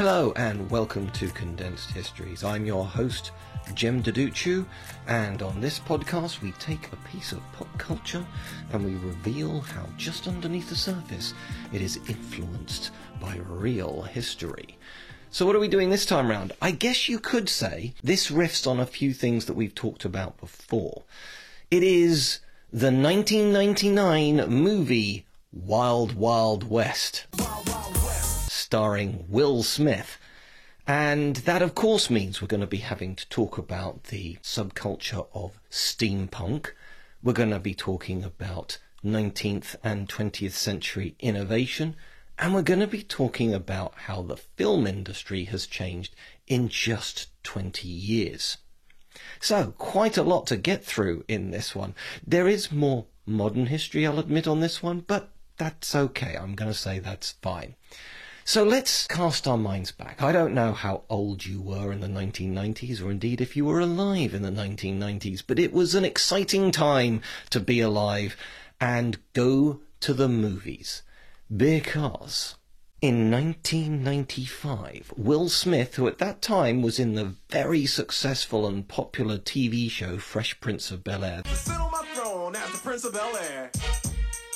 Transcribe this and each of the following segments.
Hello and welcome to Condensed Histories. I'm your host, Jem Duducu, and on this podcast we take a piece of pop culture and we reveal how just underneath the surface it is influenced by real history. So what are we doing this time round? I guess you could say this riffs on a few things that we've talked about before. It is the 1999 movie Wild Wild West, starring Will Smith. And that, of course, means we're going to be having to talk about the subculture of steampunk. We're going to be talking about 19th and 20th century innovation. And we're going to be talking about how the film industry has changed in just 20 years. So, quite a lot to get through in this one. There is more modern history, I'll admit, on this one, but that's okay. I'm going to say that's fine. So let's cast our minds back. I don't know how old you were in the 1990s, or indeed if you were alive in the 1990s, but it was an exciting time to be alive and go to the movies. Because in 1995, Will Smith, who at that time was in the very successful and popular TV show Fresh Prince of Bel Air,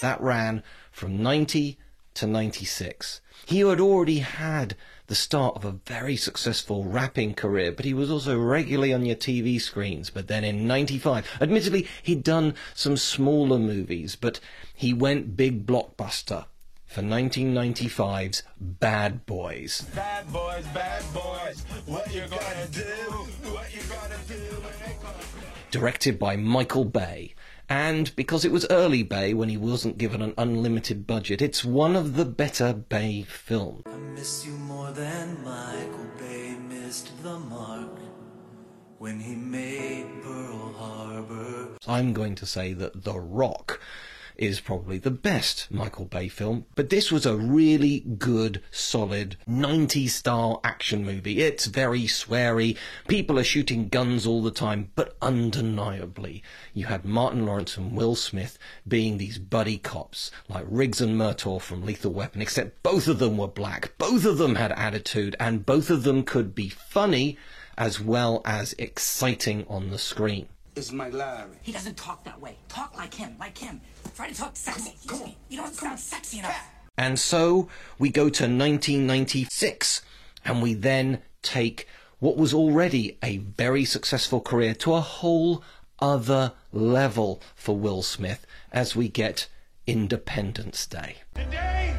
that ran from 90 to 96. He had already had the start of a very successful rapping career, but he was also regularly on your TV screens. But then in 95, admittedly, he'd done some smaller movies, but he went big blockbuster for 1995's Bad Boys. Bad boys, bad boys, what you gonna do? What you gonna do? directed by Michael Bay. And because it was early Bay when he wasn't given an unlimited budget, it's one of the better Bay films. I miss you more than Michael Bay missed the mark when he made Pearl Harbor. I'm going to say that The Rock is probably the best Michael Bay film, but this was a really good, solid 90s style action movie. It's very sweary, people are shooting guns all the time, but undeniably, you had Martin Lawrence and Will Smith being these buddy cops, like Riggs and Murtaugh from Lethal Weapon, except both of them were black, both of them had attitude, and both of them could be funny as well as exciting on the screen. It's Mike Lowrey. He doesn't talk that way. Talk like him, like him. Try to talk sexy. Come on, come on. You don't sound sexy enough. And so we go to 1996 and we then take what was already a very successful career to a whole other level for Will Smith as we get Independence Day. Today,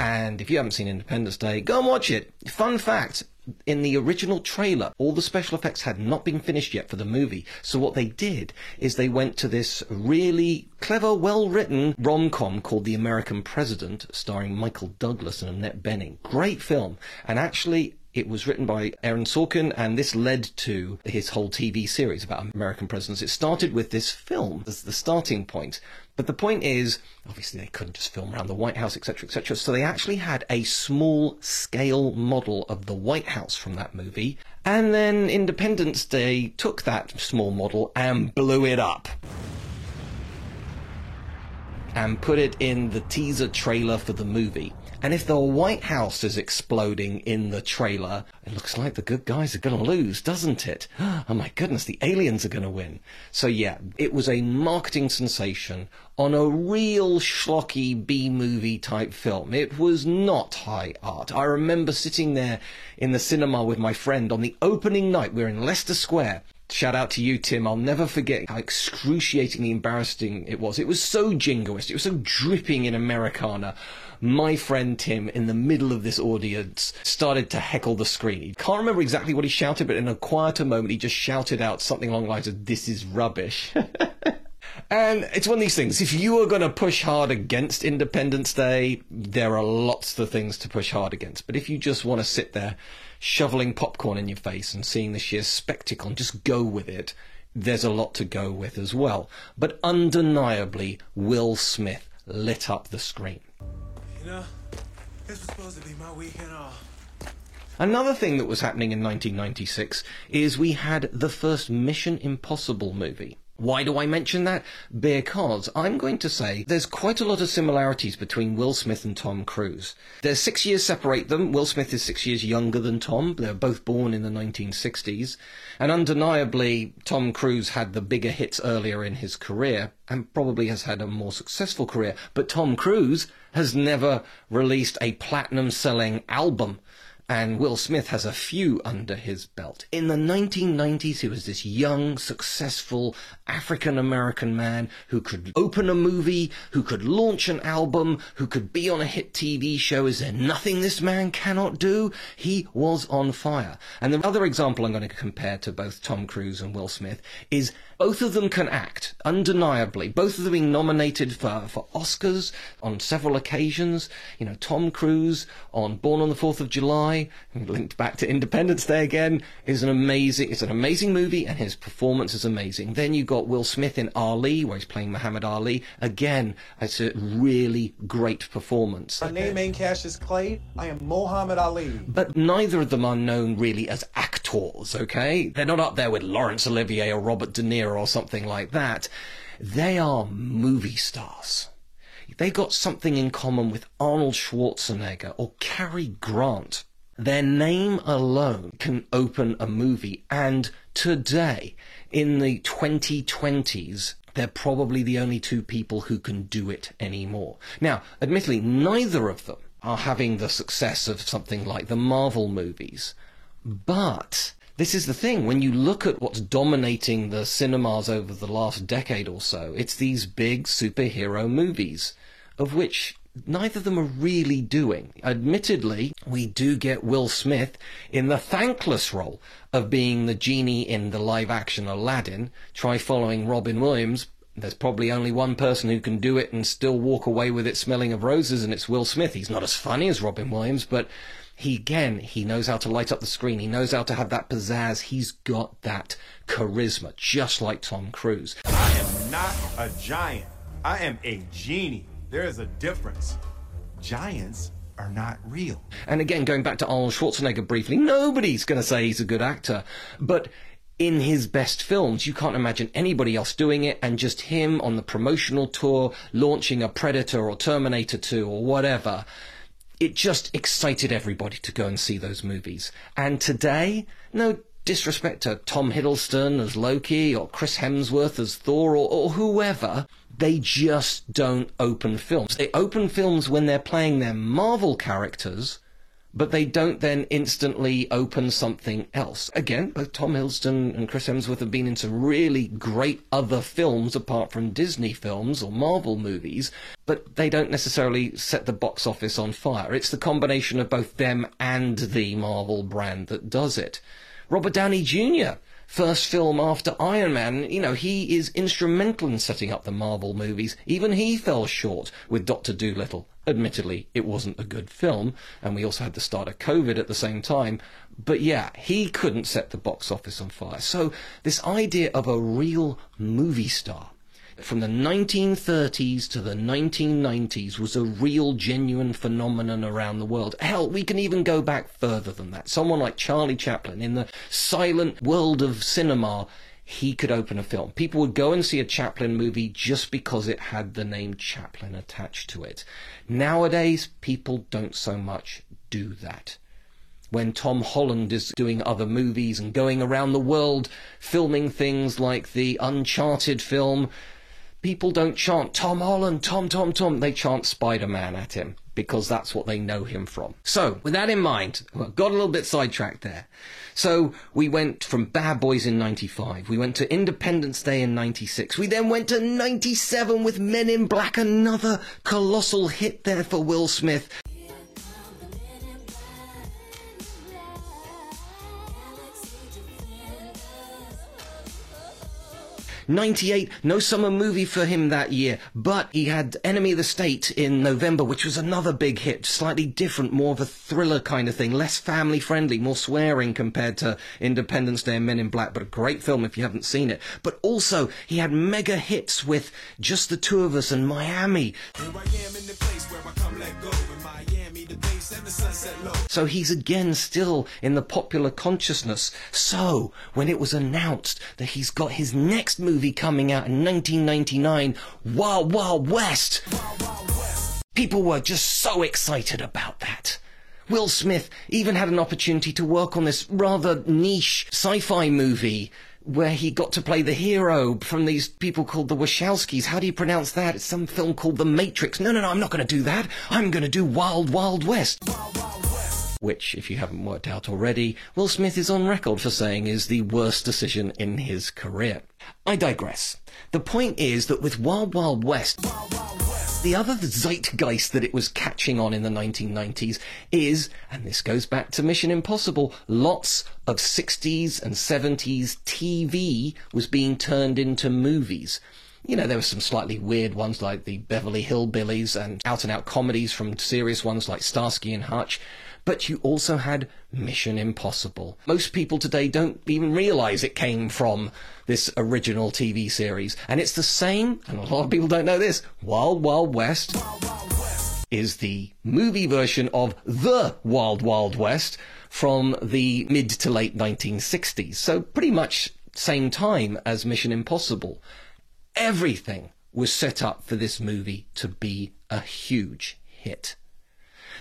And if you haven't seen Independence Day, go and watch it. Fun fact. In the original trailer, all the special effects had not been finished yet for the movie. So what they did is they went to this really clever, well-written rom-com called The American President, starring Michael Douglas and Annette Bening. Great film. And actually, it was written by Aaron Sorkin, and this led to his whole TV series about American presidents. It started with this film as the starting point. But the point is, obviously, they couldn't just film around the White House, etc., etc. So they actually had a small scale model of the White House from that movie. And then Independence Day took that small model and blew it up and put it in the teaser trailer for the movie. And if the White House is exploding in the trailer, it looks like the good guys are going to lose, doesn't it? Oh my goodness, the aliens are going to win. So yeah, it was a marketing sensation on a real schlocky B movie type film. It was not high art. I remember sitting there in the cinema with my friend on the opening night. We were in Leicester Square. Shout out to you, Tim. I'll never forget how excruciatingly embarrassing it was. It was so jingoist. It was so dripping in Americana. My friend Tim, in the middle of this audience, started to heckle the screen. He can't remember exactly what he shouted, but in a quieter moment, he just shouted out something along the lines of, This is rubbish. And it's one of these things. If you are going to push hard against Independence Day, there are lots of things to push hard against. But if you just want to sit there shoveling popcorn in your face and seeing the sheer spectacle and just go with it, there's a lot to go with as well. But undeniably, Will Smith lit up the screen. You know, this was supposed to be my weekend off. Another thing that was happening in 1996 is we had the first Mission Impossible movie. Why do I mention that? Because I'm going to say there's quite a lot of similarities between Will Smith and Tom Cruise. There's six years separate them. Will Smith is six years younger than Tom. They're both born in the 1960s. And undeniably, Tom Cruise had the bigger hits earlier in his career and probably has had a more successful career. But Tom Cruise has never released a platinum selling album and Will Smith has a few under his belt. In the 1990s, he was this young, successful African American man who could open a movie, who could launch an album, who could be on a hit TV show. Is there nothing this man cannot do? He was on fire. And the other example I'm going to compare to both Tom Cruise and Will Smith is both of them can act, undeniably. Both of them being nominated for, for Oscars on several occasions. You know, Tom Cruise on Born on the 4th of July, linked back to Independence Day again, is an amazing, it's an amazing movie and his performance is amazing. Then you got Will Smith in Ali, where he's playing Muhammad Ali. Again, it's a really great performance. My name ain't Cassius Clay. I am Muhammad Ali. But neither of them are known really as actors, okay? They're not up there with Laurence Olivier or Robert De Niro or something like that. They are movie stars. They got something in common with Arnold Schwarzenegger or Cary Grant. Their name alone can open a movie, and today, in the 2020s, they're probably the only two people who can do it anymore. Now, admittedly, neither of them are having the success of something like the Marvel movies, but this is the thing. When you look at what's dominating the cinemas over the last decade or so, it's these big superhero movies, of which neither of them are really doing. Admittedly, we do get Will Smith in the thankless role of being the genie in the live action Aladdin. Try following Robin Williams. There's probably only one person who can do it and still walk away with it smelling of roses, and it's Will Smith. He's not as funny as Robin Williams, but he again, he knows how to light up the screen. He knows how to have that pizzazz. He's got that charisma, just like Tom Cruise. I am not a giant. I am a genie. There is a difference. Giants are not real. And again, going back to Arnold Schwarzenegger briefly, nobody's going to say he's a good actor, but in his best films, you can't imagine anybody else doing it, and just him on the promotional tour, launching a Predator or Terminator 2 or whatever. It just excited everybody to go and see those movies. And today, no disrespect to Tom Hiddleston as Loki or Chris Hemsworth as Thor or, or whoever, they just don't open films. They open films when they're playing their Marvel characters, but they don't then instantly open something else. Again, both Tom Hiddleston and Chris Hemsworth have been in some really great other films apart from Disney films or Marvel movies, but they don't necessarily set the box office on fire. It's the combination of both them and the Marvel brand that does it. Robert Downey Jr., first film after Iron Man, you know, he is instrumental in setting up the Marvel movies. Even he fell short with Doctor Dolittle. Admittedly, it wasn't a good film, and we also had the start of COVID at the same time. But yeah, he couldn't set the box office on fire. So this idea of a real movie star from the 1930s to the 1990s was a real genuine phenomenon around the world. Hell, we can even go back further than that. Someone like Charlie Chaplin in the silent world of cinema, he could open a film. People would go and see a Chaplin movie just because it had the name Chaplin attached to it. Nowadays, people don't so much do that. When Tom Holland is doing other movies and going around the world filming things like the Uncharted film, people don't chant Tom Holland, Tom, Tom, Tom. They chant Spider Man at him because that's what they know him from. So, with that in mind, got a little bit sidetracked there. So, we went from Bad Boys in 95, we went to Independence Day in 96, we then went to 97 with Men in Black, another colossal hit there for Will Smith. 98, no summer movie for him that year, but he had Enemy of the State in November, which was another big hit, slightly different, more of a thriller kind of thing, less family friendly, more swearing compared to Independence Day and Men in Black, but a great film if you haven't seen it. But also, he had mega hits with Just the Two of Us and Miami. So he's again still in the popular consciousness. So, when it was announced that he's got his next movie coming out in 1999, Wild Wild West, people were just so excited about that. Will Smith even had an opportunity to work on this rather niche sci-fi movie where he got to play the hero from these people called the Wachowskis. How do you pronounce that? It's some film called The Matrix. No, no, no, I'm not going to do that. I'm going to do Wild Wild West. Which, if you haven't worked out already, Will Smith is on record for saying is the worst decision in his career. I digress. The point is that with Wild Wild West, the other zeitgeist that it was catching on in the 1990s is, and this goes back to Mission Impossible, lots of 60s and 70s TV was being turned into movies. You know, there were some slightly weird ones like the Beverly Hillbillies and out and out comedies from serious ones like Starsky and Hutch but you also had Mission Impossible. Most people today don't even realize it came from this original TV series. And it's the same, and a lot of people don't know this, Wild Wild West is the movie version of The Wild Wild West from the mid to late 1960s. So pretty much same time as Mission Impossible. Everything was set up for this movie to be a huge hit.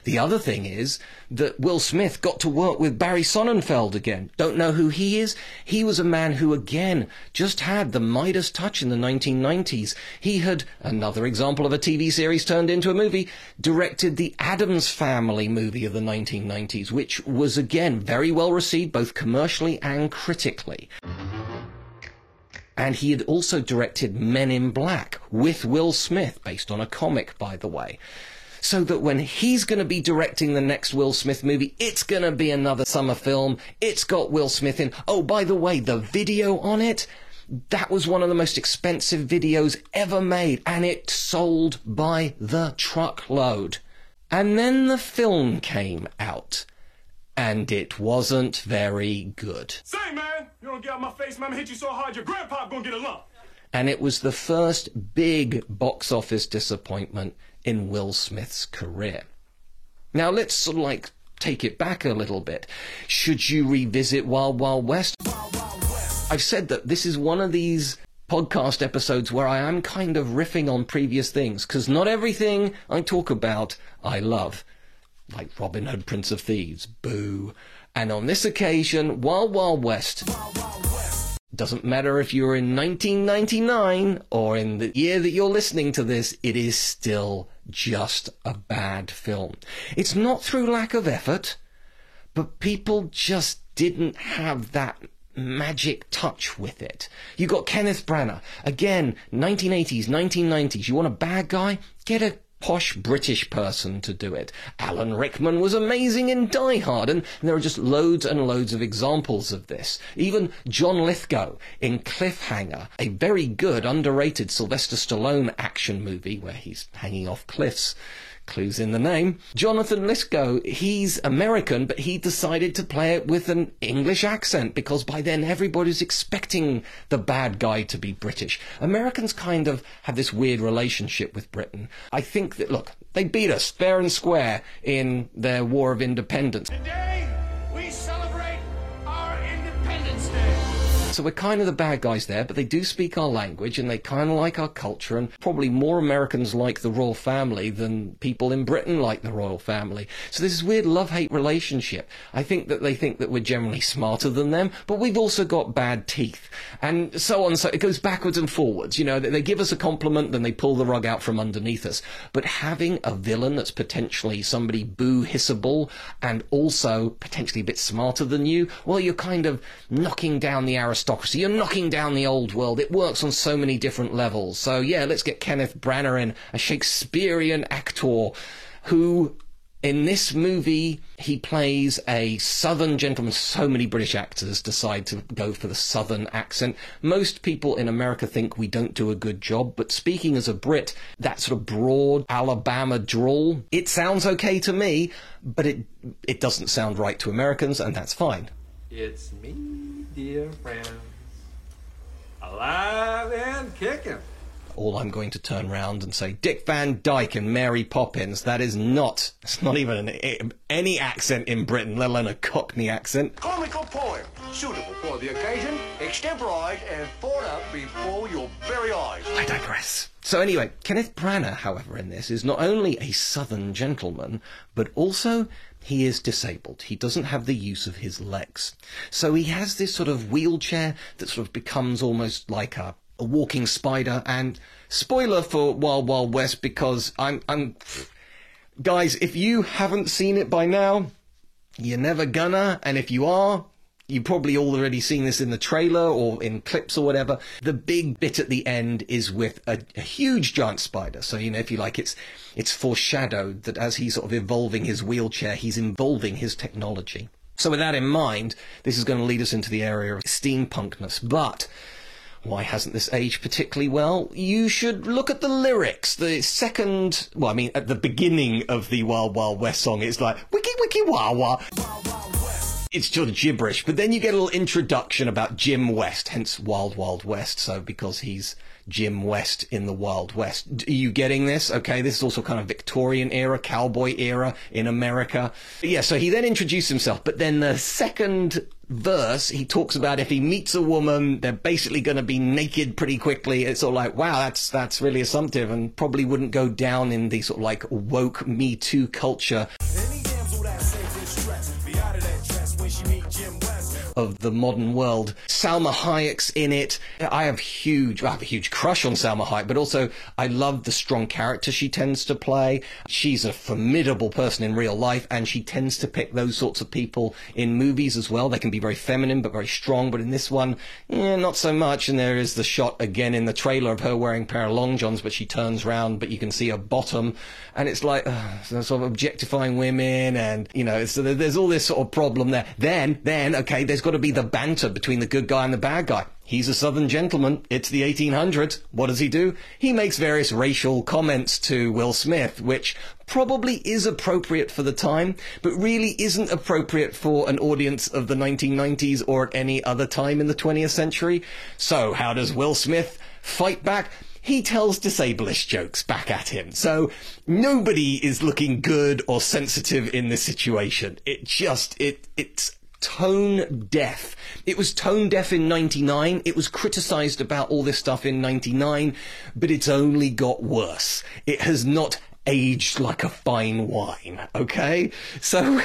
The other thing is that Will Smith got to work with Barry Sonnenfeld again. Don't know who he is? He was a man who, again, just had the Midas touch in the 1990s. He had, another example of a TV series turned into a movie, directed the Addams Family movie of the 1990s, which was, again, very well received both commercially and critically. And he had also directed Men in Black with Will Smith, based on a comic, by the way so that when he's going to be directing the next Will Smith movie, it's going to be another summer film. It's got Will Smith in. Oh, by the way, the video on it, that was one of the most expensive videos ever made, and it sold by the truckload. And then the film came out, and it wasn't very good. Say, man, you don't get out my face, man. hit you so hard your grandpa gonna get a lump. And it was the first big box office disappointment in Will Smith's career. Now let's sort of like take it back a little bit. Should you revisit Wild Wild West? I've said that this is one of these podcast episodes where I am kind of riffing on previous things, because not everything I talk about I love. Like Robin Hood, Prince of Thieves, boo. And on this occasion, Wild Wild West. Doesn't matter if you're in 1999 or in the year that you're listening to this, it is still just a bad film. It's not through lack of effort, but people just didn't have that magic touch with it. You got Kenneth Branagh. Again, 1980s, 1990s. You want a bad guy? Get a posh British person to do it. Alan Rickman was amazing in Die Hard, and there are just loads and loads of examples of this. Even John Lithgow in Cliffhanger, a very good, underrated Sylvester Stallone action movie where he's hanging off cliffs clues in the name. Jonathan Lithgow, he's American, but he decided to play it with an English accent because by then everybody's expecting the bad guy to be British. Americans kind of have this weird relationship with Britain. I think that, look, they beat us fair and square in their War of Independence. Today, we celebrate. So we're kind of the bad guys there, but they do speak our language and they kind of like our culture, and probably more Americans like the royal family than people in Britain like the royal family. So this weird love hate relationship. I think that they think that we're generally smarter than them, but we've also got bad teeth, and so on. So it goes backwards and forwards. You know, they give us a compliment, then they pull the rug out from underneath us. But having a villain that's potentially somebody boo hissable and also potentially a bit smarter than you, well, you're kind of knocking down the aristocracy. You're knocking down the old world. It works on so many different levels. So yeah, let's get Kenneth Branagh in, a Shakespearean actor who in this movie, he plays a southern gentleman. So many British actors decide to go for the southern accent. Most people in America think we don't do a good job, but speaking as a Brit, that sort of broad Alabama drawl, it sounds okay to me, but it, it doesn't sound right to Americans, and that's fine. It's me, dear friends, alive and kicking. All I'm going to turn round and say, Dick Van Dyke and Mary Poppins. That is not, it's not even an, any accent in Britain, let alone a Cockney accent. Comical poem, suitable for the occasion, extemporized and thought up before your very eyes. I digress. So anyway, Kenneth Branagh, however, in this is not only a southern gentleman, but also he is disabled. He doesn't have the use of his legs. So he has this sort of wheelchair that sort of becomes almost like a a walking spider and spoiler for Wild Wild West because I'm I'm guys if you haven't seen it by now you're never gonna and if you are you've probably already seen this in the trailer or in clips or whatever the big bit at the end is with a, a huge giant spider so you know if you like it's it's foreshadowed that as he's sort of evolving his wheelchair he's involving his technology so with that in mind this is going to lead us into the area of steampunkness but why hasn't this aged particularly well? You should look at the lyrics. The second, well, I mean, at the beginning of the Wild Wild West song, it's like, wiki wiki wah wah. It's just gibberish, but then you get a little introduction about Jim West, hence Wild Wild West. So because he's Jim West in the Wild West. Are you getting this? Okay, this is also kind of Victorian era, cowboy era in America. Yeah, so he then introduced himself, but then the second verse, he talks about if he meets a woman, they're basically going to be naked pretty quickly. It's all like, wow, that's that's really assumptive, and probably wouldn't go down in the sort of like woke Me Too culture. Of the modern world. Salma Hayek's in it. I have huge, I have a huge crush on Salma Hayek, but also I love the strong character she tends to play. She's a formidable person in real life, and she tends to pick those sorts of people in movies as well. They can be very feminine, but very strong. But in this one, yeah, not so much. And there is the shot again in the trailer of her wearing pair of long johns, but she turns around, but you can see her bottom, and it's like uh, sort of objectifying women, and you know, so there's all this sort of problem there. Then, then, okay, there's got to be the banter between the good guy and the bad guy. He's a southern gentleman. It's the 1800s. What does he do? He makes various racial comments to Will Smith, which probably is appropriate for the time, but really isn't appropriate for an audience of the 1990s or at any other time in the 20th century. So how does Will Smith fight back? he tells disablest jokes back at him. So nobody is looking good or sensitive in this situation. It just, it, it's tone deaf. It was tone deaf in 99. It was criticized about all this stuff in 99, but it's only got worse. It has not aged like a fine wine, okay? So,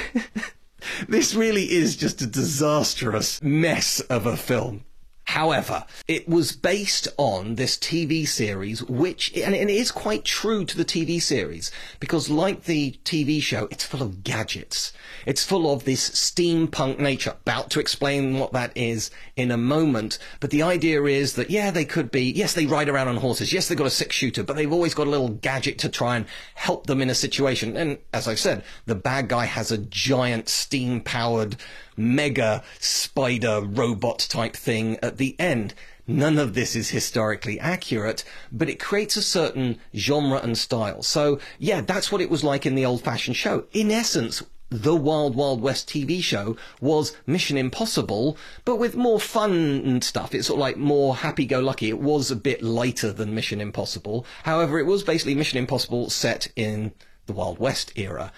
this really is just a disastrous mess of a film. However, it was based on this TV series, which, and it is quite true to the TV series, because like the TV show, it's full of gadgets. It's full of this steampunk nature. About to explain what that is in a moment. But the idea is that, yeah, they could be, yes, they ride around on horses. Yes, they've got a six shooter, but they've always got a little gadget to try and help them in a situation. And as I said, the bad guy has a giant steam powered mega spider robot type thing at the end. None of this is historically accurate, but it creates a certain genre and style. So, yeah, that's what it was like in the old fashioned show. In essence, the Wild Wild West TV show was Mission Impossible, but with more fun and stuff. It's sort of like more happy-go-lucky. It was a bit lighter than Mission Impossible. However, it was basically Mission Impossible set in the Wild West era.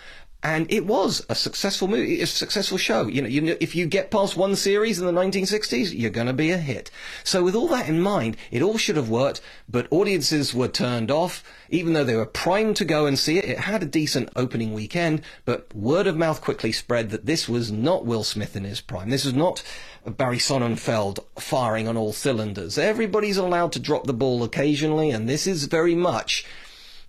And it was a successful movie, a successful show. You know, you know, if you get past one series in the 1960s, you're going to be a hit. So with all that in mind, it all should have worked, but audiences were turned off. Even though they were primed to go and see it, it had a decent opening weekend, but word of mouth quickly spread that this was not Will Smith in his prime. This was not Barry Sonnenfeld firing on all cylinders. Everybody's allowed to drop the ball occasionally, and this is very much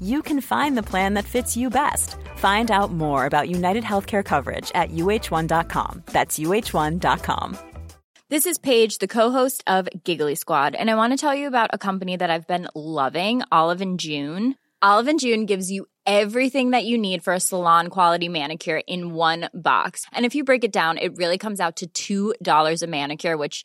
you can find the plan that fits you best. Find out more about United Healthcare coverage at uhone.com. That's uhone.com. This is Paige, the co-host of Giggly Squad, and I want to tell you about a company that I've been loving, Olive and June. Olive and June gives you everything that you need for a salon quality manicure in one box. And if you break it down, it really comes out to $2 a manicure, which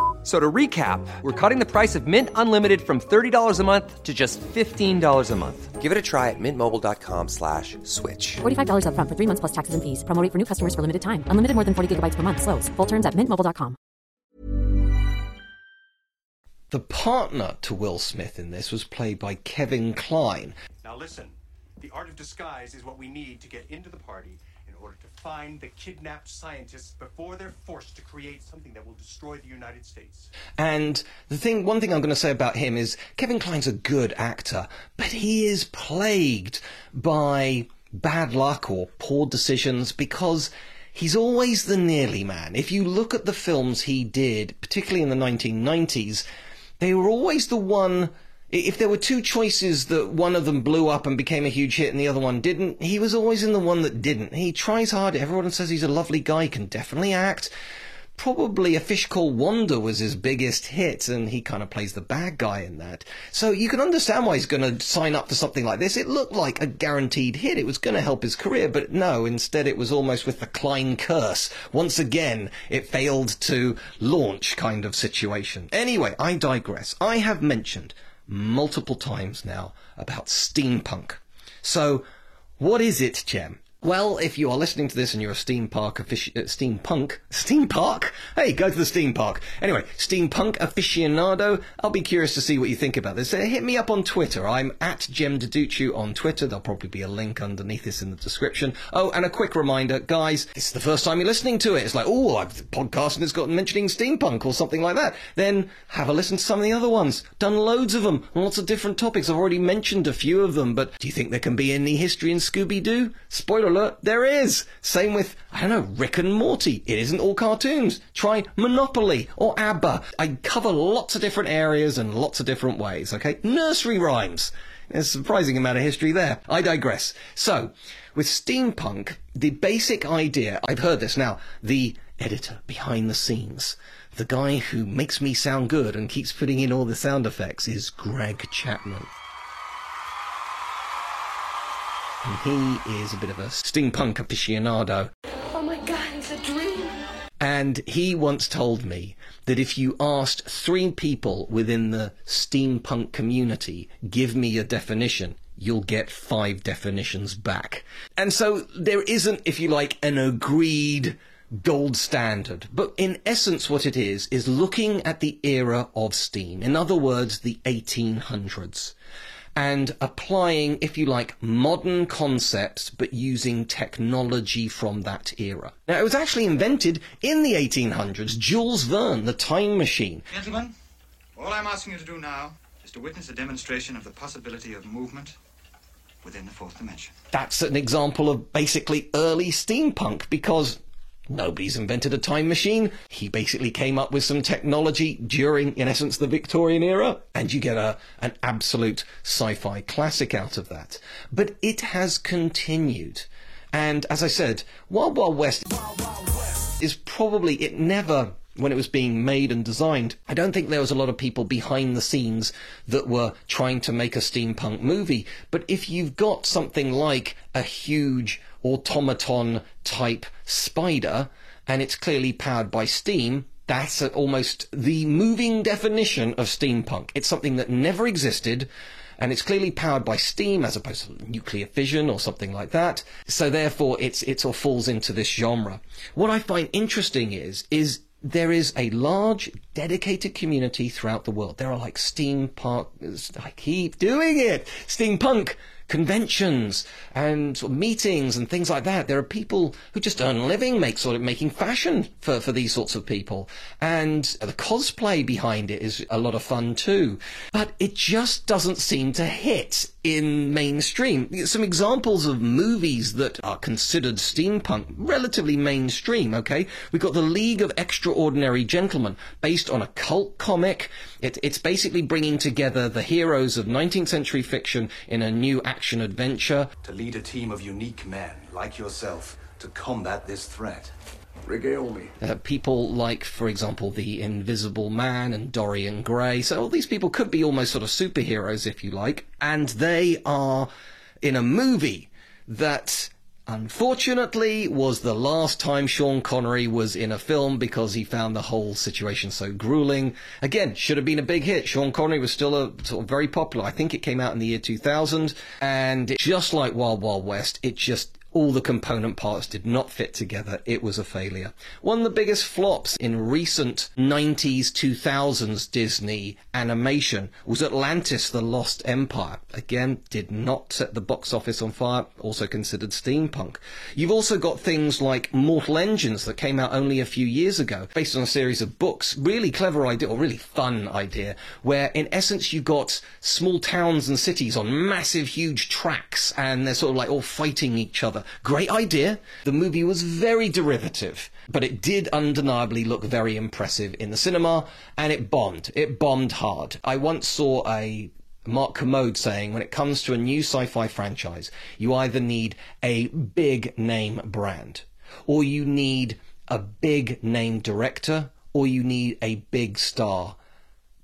F- So to recap, we're cutting the price of Mint Unlimited from $30 a month to just $15 a month. Give it a try at mintmobile.com slash switch. $45 upfront for three months plus taxes and fees. Promo rate for new customers for limited time. Unlimited more than 40 gigabytes per month. Slows. Full terms at mintmobile.com. The partner to Will Smith in this was played by Kevin Kline. Now listen, the art of disguise is what we need to get into the party in order to find the kidnapped scientists before they're forced to create something that will destroy the United States. And the thing, one thing I'm going to say about him is Kevin Kline's a good actor, but he is plagued by bad luck or poor decisions because he's always the nearly man. If you look at the films he did, particularly in the 1990s, they were always the one. If there were two choices that one of them blew up and became a huge hit and the other one didn't, he was always in the one that didn't. He tries hard. Everyone says he's a lovely guy, can definitely act. Probably A Fish Called Wanda was his biggest hit, and he kind of plays the bad guy in that. So you can understand why he's going to sign up for something like this. It looked like a guaranteed hit. It was going to help his career, but no, instead it was almost with the Kline curse. Once again, it failed to launch kind of situation. Anyway, I digress. I have mentioned multiple times now about steampunk. So, what is it, Jem? Well, if you are listening to this and you're a steampunk affici- uh, steampunk steampunk, hey, go to the steam park. Anyway, steampunk aficionado. I'll be curious to see what you think about this. Uh, hit me up on Twitter. I'm at Jem Duducu on Twitter. There'll probably be a link underneath this in the description. Oh, and a quick reminder, guys, is the first time you're listening to it. It's like, oh, I've podcast and it's got mentioning steampunk or something like that. Then have a listen to some of the other ones. Done loads of them on lots of different topics. I've already mentioned a few of them, but do you think there can be any history in Scooby Doo? Spoiler alert, there is. Same with, I don't know, Rick and Morty. It isn't all cartoons. Try Monopoly or ABBA. I cover lots of different areas and lots of different ways, okay? Nursery rhymes. There's a surprising amount of history there. I digress. So, with steampunk, the basic idea, I've heard this now, the editor behind the scenes, the guy who makes me sound good and keeps putting in all the sound effects is Greg Chapman. And he is a bit of a steampunk aficionado. Oh my god, it's a dream. And he once told me that if you asked three people within the steampunk community, give me a definition, you'll get five definitions back. And so there isn't, if you like, an agreed gold standard. But in essence, what it is, is looking at the era of steam. In other words, the 1800s and applying, if you like, modern concepts but using technology from that era. Now, it was actually invented in the 1800s. Jules Verne, the time machine. Gentlemen, all I'm asking you to do now is to witness a demonstration of the possibility of movement within the fourth dimension. That's an example of basically early steampunk because Nobody's invented a time machine. He basically came up with some technology during, in essence, the Victorian era, and you get a, an absolute sci-fi classic out of that. But it has continued. And as I said, Wild Wild West is probably, it never when it was being made and designed, I don't think there was a lot of people behind the scenes that were trying to make a steampunk movie. But if you've got something like a huge automaton type spider and it's clearly powered by steam, that's almost the moving definition of steampunk. It's something that never existed and it's clearly powered by steam as opposed to nuclear fission or something like that. So therefore it's it all falls into this genre. What I find interesting is is there is a large dedicated community throughout the world. There are like steampunk, I keep doing it, steampunk conventions and sort of meetings and things like that. There are people who just earn a living, make sort of making fashion for, for these sorts of people. And the cosplay behind it is a lot of fun too. But it just doesn't seem to hit in mainstream. Some examples of movies that are considered steampunk, relatively mainstream, okay? We've got The League of Extraordinary Gentlemen, based on a cult comic. It, it's basically bringing together the heroes of 19th century fiction in a new action adventure. To lead a team of unique men like yourself to combat this threat. Regale me. Uh, people like, for example, the Invisible Man and Dorian Gray. So all these people could be almost sort of superheroes, if you like. And they are in a movie that unfortunately was the last time Sean Connery was in a film because he found the whole situation so grueling. Again, should have been a big hit. Sean Connery was still a sort of very popular. I think it came out in the year 2000 and just like Wild Wild West, it just all the component parts did not fit together. It was a failure. One of the biggest flops in recent 90s, 2000s Disney animation was Atlantis, The Lost Empire. Again, did not set the box office on fire, also considered steampunk. You've also got things like Mortal Engines that came out only a few years ago, based on a series of books. Really clever idea, or really fun idea, where in essence you've got small towns and cities on massive, huge tracks, and they're sort of like all fighting each other. Great idea. The movie was very derivative, but it did undeniably look very impressive in the cinema, and it bombed. It bombed hard. I once saw a Mark Kermode saying when it comes to a new sci-fi franchise, you either need a big name brand, or you need a big name director, or you need a big star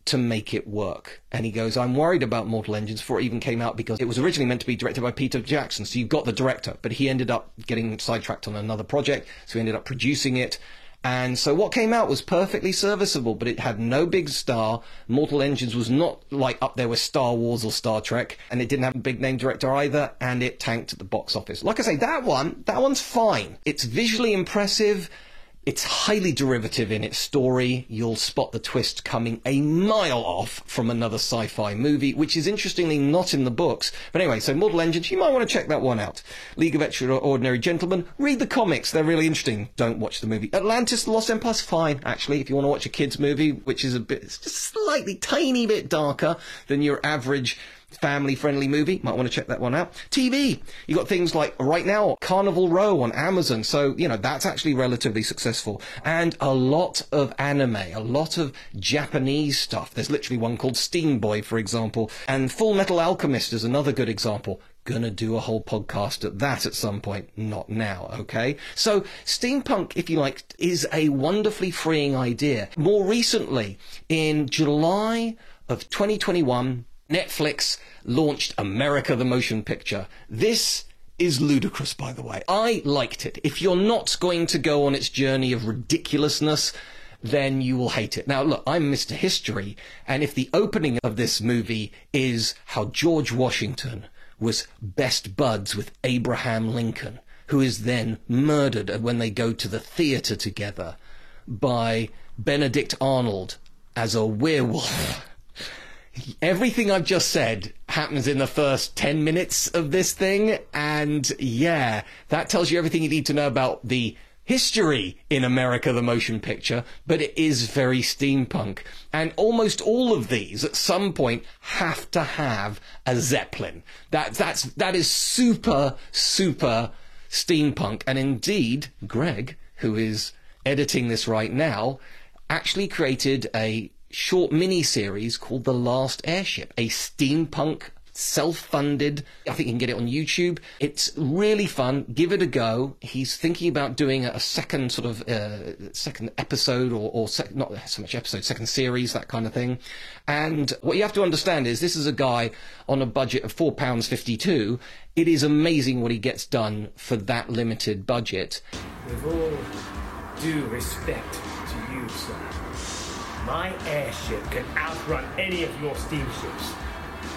to make it work. And he goes, I'm worried about Mortal Engines before it even came out because it was originally meant to be directed by Peter Jackson. So you've got the director, but he ended up getting sidetracked on another project. So he ended up producing it. And so what came out was perfectly serviceable, but it had no big star. Mortal Engines was not like up there with Star Wars or Star Trek, and it didn't have a big name director either, and it tanked at the box office. Like I say, that one, that one's fine. It's visually impressive. It's highly derivative in its story. You'll spot the twist coming a mile off from another sci-fi movie, which is interestingly not in the books. But anyway, so Mortal Engines, you might want to check that one out. League of Extraordinary Gentlemen, read the comics, they're really interesting. Don't watch the movie. Atlantis, The Lost Empire's fine, actually, if you want to watch a kid's movie, which is a bit, it's just slightly, tiny bit darker than your average family friendly movie. Might want to check that one out. TV. You got things like right now Carnival Row on Amazon. So, you know, that's actually relatively successful. And a lot of anime, a lot of Japanese stuff. There's literally one called Steam Boy, for example. And Full Metal Alchemist is another good example gonna do a whole podcast at that at some point, not now, okay? So steampunk, if you like, is a wonderfully freeing idea. More recently, in July of 2021, Netflix launched America the Motion Picture. This is ludicrous, by the way. I liked it. If you're not going to go on its journey of ridiculousness, then you will hate it. Now, look, I'm Mr. History, and if the opening of this movie is how George Washington was best buds with Abraham Lincoln, who is then murdered when they go to the theatre together by Benedict Arnold as a werewolf. Everything I've just said happens in the first 10 minutes of this thing, and yeah, that tells you everything you need to know about the history in America, the motion picture, but it is very steampunk. And almost all of these at some point have to have a Zeppelin. That, that's, that is super, super steampunk. And indeed, Greg, who is editing this right now, actually created a short mini series called The Last Airship, a steampunk self-funded. I think you can get it on YouTube. It's really fun. Give it a go. He's thinking about doing a second sort of uh, second episode or, or sec- not so much episode, second series, that kind of thing. And what you have to understand is this is a guy on a budget of four pounds fifty-two. It is amazing what he gets done for that limited budget. With all due respect to you, sir, my airship can outrun any of your steamships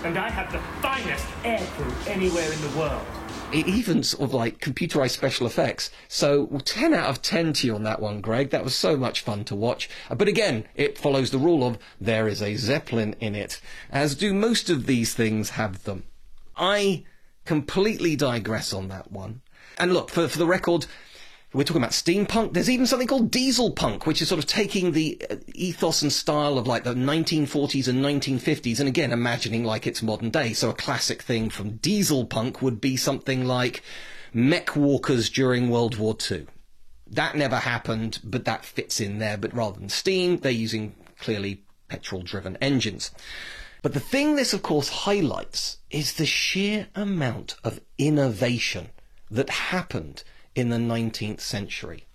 and I have the finest aircrew anywhere in the world. It even sort of like computerized special effects. So 10 out of 10 to you on that one, Greg. That was so much fun to watch. Uh, But again, it follows the rule of there is a Zeppelin in it, as do most of these things have them. I completely digress on that one. And look, for, for the record, we're talking about steampunk. There's even something called diesel punk, which is sort of taking the uh, ethos and style of like the 1940s and 1950s, and again imagining like it's modern day. So a classic thing from diesel punk would be something like mech walkers during World War II. That never happened, but that fits in there. But rather than steam, they're using clearly petrol-driven engines. But the thing this, of course, highlights is the sheer amount of innovation that happened in the 19th century.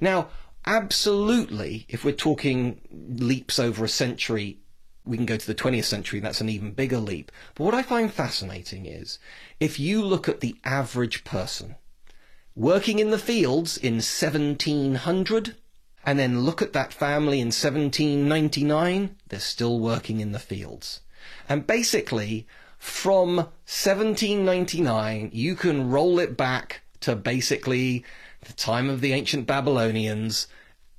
Now, absolutely, if we're talking leaps over a century, we can go to the 20th century, that's an even bigger leap. But what I find fascinating is if you look at the average person working in the fields in 1700, and then look at that family in 1799, they're still working in the fields. And basically, from 1799, you can roll it back to basically the time of the ancient Babylonians,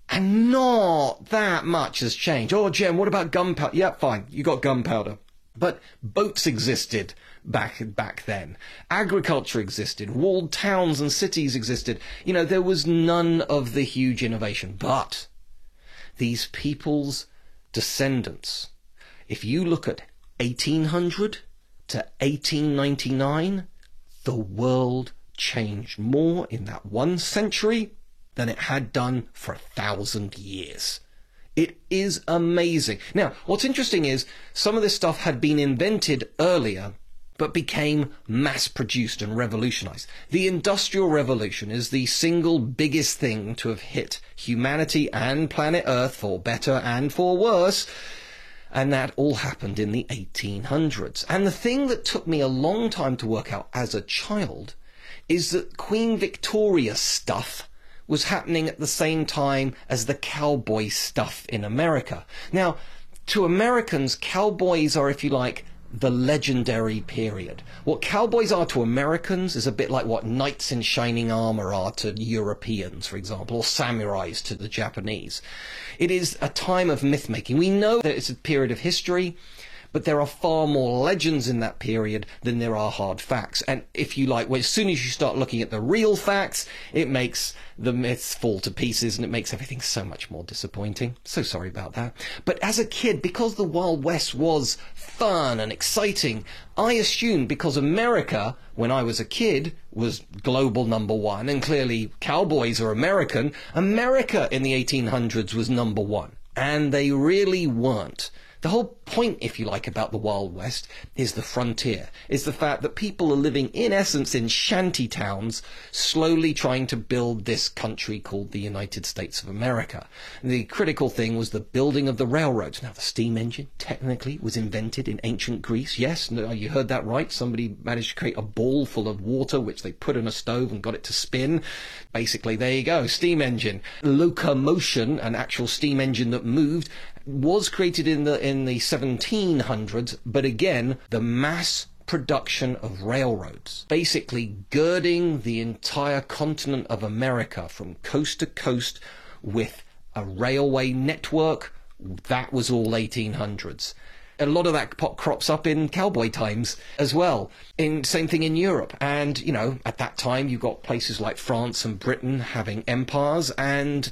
and not that much has changed. Oh, Jim, what about gunpowder? Yeah, fine, you got gunpowder. But boats existed back back then. Agriculture existed. Walled towns and cities existed. You know, there was none of the huge innovation. But these people's descendants, if you look at 1800 to 1899, the world changed more in that one century than it had done for a thousand years. It is amazing. Now, what's interesting is some of this stuff had been invented earlier, but became mass produced and revolutionized. The Industrial Revolution is the single biggest thing to have hit humanity and planet Earth for better and for worse. And that all happened in the 1800s. And the thing that took me a long time to work out as a child is that Queen Victoria stuff was happening at the same time as the cowboy stuff in America. Now, to Americans, cowboys are, if you like, the legendary period. What cowboys are to Americans is a bit like what knights in shining armor are to Europeans, for example, or samurais to the Japanese. It is a time of myth making. We know that it's a period of history but there are far more legends in that period than there are hard facts. And if you like, well, as soon as you start looking at the real facts, it makes the myths fall to pieces and it makes everything so much more disappointing. So sorry about that. But as a kid, because the Wild West was fun and exciting, I assumed because America, when I was a kid, was global number one, and clearly cowboys are American, America in the 1800s was number one. And they really weren't The whole point, if you like, about the Wild West is the frontier, is the fact that people are living, in essence, in shanty towns, slowly trying to build this country called the United States of America. And the critical thing was the building of the railroads. Now, the steam engine, technically, was invented in ancient Greece. Yes, no, you heard that right. Somebody managed to create a ball full of water, which they put in a stove and got it to spin. Basically, there you go, steam engine. Locomotion, an actual steam engine that moved, was created in the in the 1700s, but again, the mass production of railroads, basically girding the entire continent of America from coast to coast with a railway network. That was all 1800s. A lot of that pop crops up in cowboy times as well. In same thing in Europe, and you know at that time you got places like France and Britain having empires, and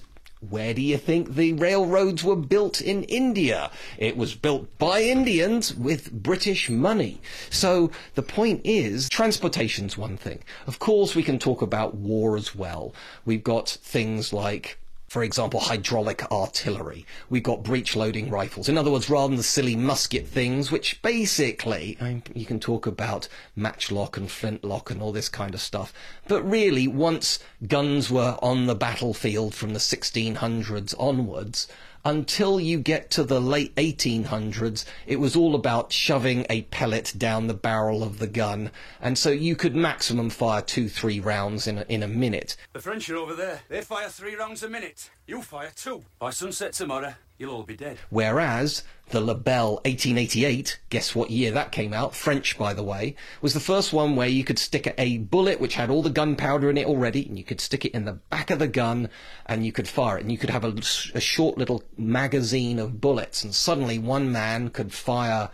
where do you think the railroads were built in India? It was built by Indians with British money. So the point is, transportation's one thing. Of course, we can talk about war as well. We've got things like for example, hydraulic artillery. We've got breech loading rifles. In other words, rather than the silly musket things, which basically, I mean, you can talk about matchlock and flintlock and all this kind of stuff. But really, once guns were on the battlefield from the 1600s onwards, until you get to the late 1800s, it was all about shoving a pellet down the barrel of the gun. And so you could maximum fire two, three rounds in a, in a minute. The French are over there. They fire three rounds a minute. You fire two. By sunset tomorrow, you'll all be dead. Whereas the Lebel 1888, guess what year that came out? French, by the way, was the first one where you could stick a bullet which had all the gunpowder in it already, and you could stick it in the back of the gun, and you could fire it, and you could have a, a short little magazine of bullets, and suddenly one man could fire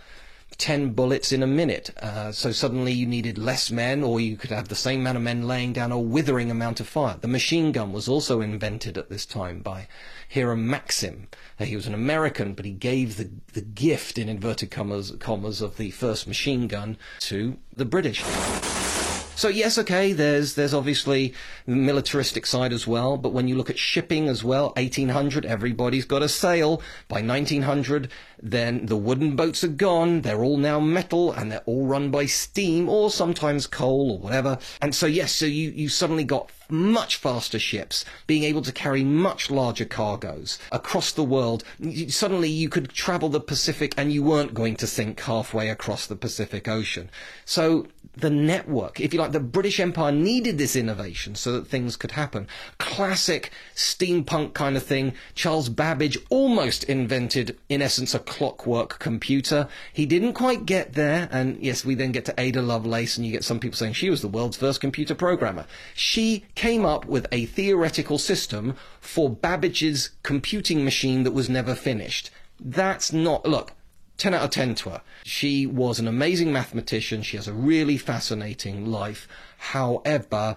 10 bullets in a minute. Uh, so suddenly you needed less men, or you could have the same amount of men laying down a withering amount of fire. The machine gun was also invented at this time by Hiram Maxim. Uh, he was an American, but he gave the, the gift, in inverted commas, commas, of the first machine gun to the British. So yes, okay, there's there's obviously the militaristic side as well, but when you look at shipping as well, 1800, everybody's got a sail. By 1900, then the wooden boats are gone. They're all now metal, and they're all run by steam or sometimes coal or whatever. And so yes, so you you suddenly got much faster ships, being able to carry much larger cargoes across the world. Suddenly you could travel the Pacific and you weren't going to sink halfway across the Pacific Ocean. So the network, if you like, the British Empire needed this innovation so that things could happen. Classic steampunk kind of thing. Charles Babbage almost invented, in essence, a clockwork computer. He didn't quite get there, and yes, we then get to Ada Lovelace, and you get some people saying she was the world's first computer programmer. She came up with a theoretical system for Babbage's computing machine that was never finished. That's not, look, 10 out of 10 to her. She was an amazing mathematician. She has a really fascinating life. However,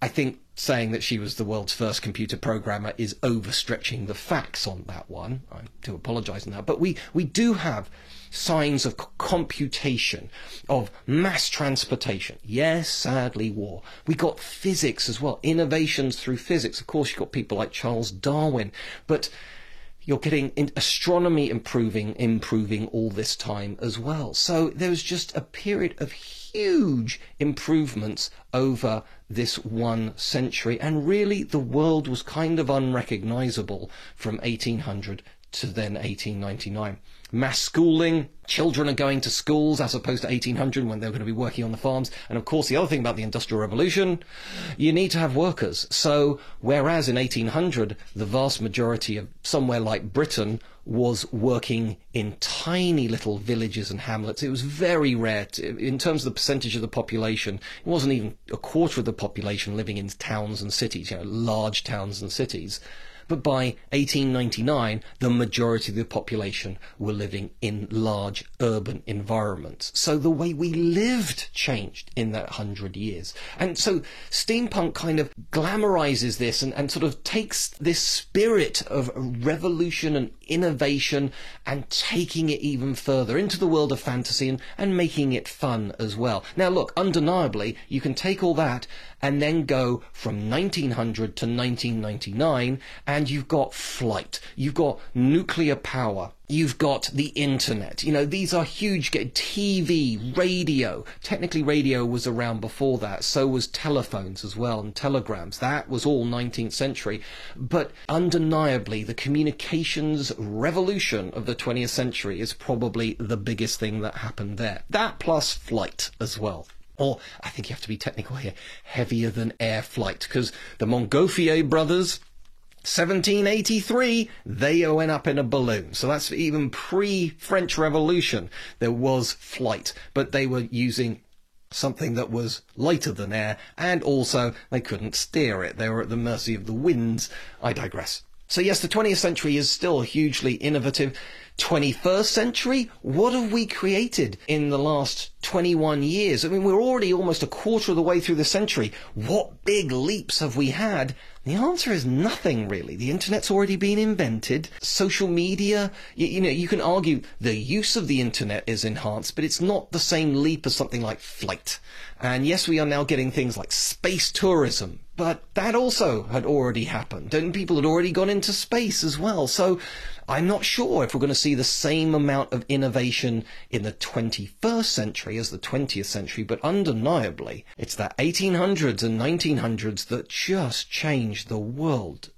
I think saying that she was the world's first computer programmer is overstretching the facts on that one. I do apologize on that. But we, we do have signs of computation, of mass transportation. Yes, sadly, war. We got physics as well, innovations through physics. Of course, you've got people like Charles Darwin, but you're getting astronomy improving, improving all this time as well. So there was just a period of huge improvements over this one century, and really the world was kind of unrecognizable from 1800 to then 1899 mass schooling. Children are going to schools as opposed to 1800 when they're going to be working on the farms. And of course, the other thing about the Industrial Revolution, you need to have workers. So, whereas in 1800, the vast majority of somewhere like Britain was working in tiny little villages and hamlets. It was very rare. To, in terms of the percentage of the population, it wasn't even a quarter of the population living in towns and cities, you know, large towns and cities. But by 1899, the majority of the population were living in large urban environments. So the way we lived changed in that hundred years. And so steampunk kind of glamorizes this and, and sort of takes this spirit of revolution and innovation and taking it even further into the world of fantasy and, and making it fun as well. Now look, undeniably, you can take all that and then go from 1900 to 1999, and you've got flight, you've got nuclear power, You've got the internet. You know, these are huge. TV, radio. Technically, radio was around before that. So was telephones as well and telegrams. That was all 19th century. But undeniably, the communications revolution of the 20th century is probably the biggest thing that happened there. That plus flight as well or I think you have to be technical here, heavier than air flight, because the Montgolfier brothers 1783, they went up in a balloon. So that's even pre-French Revolution. There was flight, but they were using something that was lighter than air, and also they couldn't steer it. They were at the mercy of the winds. I digress. So yes, the 20th century is still hugely innovative. 21st century, what have we created in the last 21 years? I mean, we're already almost a quarter of the way through the century. What big leaps have we had? The answer is nothing really. The internet's already been invented. Social media, you, you, know, you can argue the use of the internet is enhanced, but it's not the same leap as something like flight. And yes, we are now getting things like space tourism, but that also had already happened, and people had already gone into space as well. So I'm not sure if we're going to see the same amount of innovation in the 21st century as the 20th century, but undeniably, it's the 1800s and 1900s that just changed the world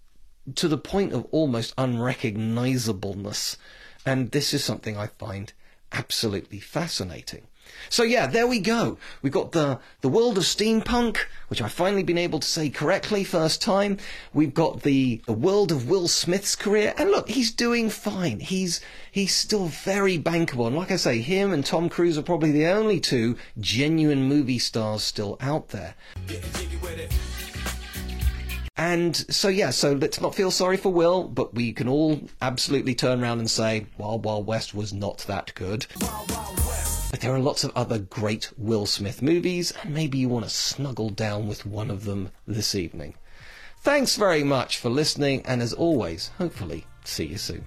to the point of almost unrecognizableness. And this is something I find absolutely fascinating. So yeah, there we go. We've got the, the world of steampunk, which I've finally been able to say correctly first time. We've got the, the world of Will Smith's career, and look, he's doing fine. He's, he's still very bankable. And like I say, him and Tom Cruise are probably the only two genuine movie stars still out there. And so, yeah, so let's not feel sorry for Will, but we can all absolutely turn around and say, Wild Wild West was not that good. But there are lots of other great Will Smith movies, and maybe you want to snuggle down with one of them this evening. Thanks very much for listening, and as always, hopefully, see you soon.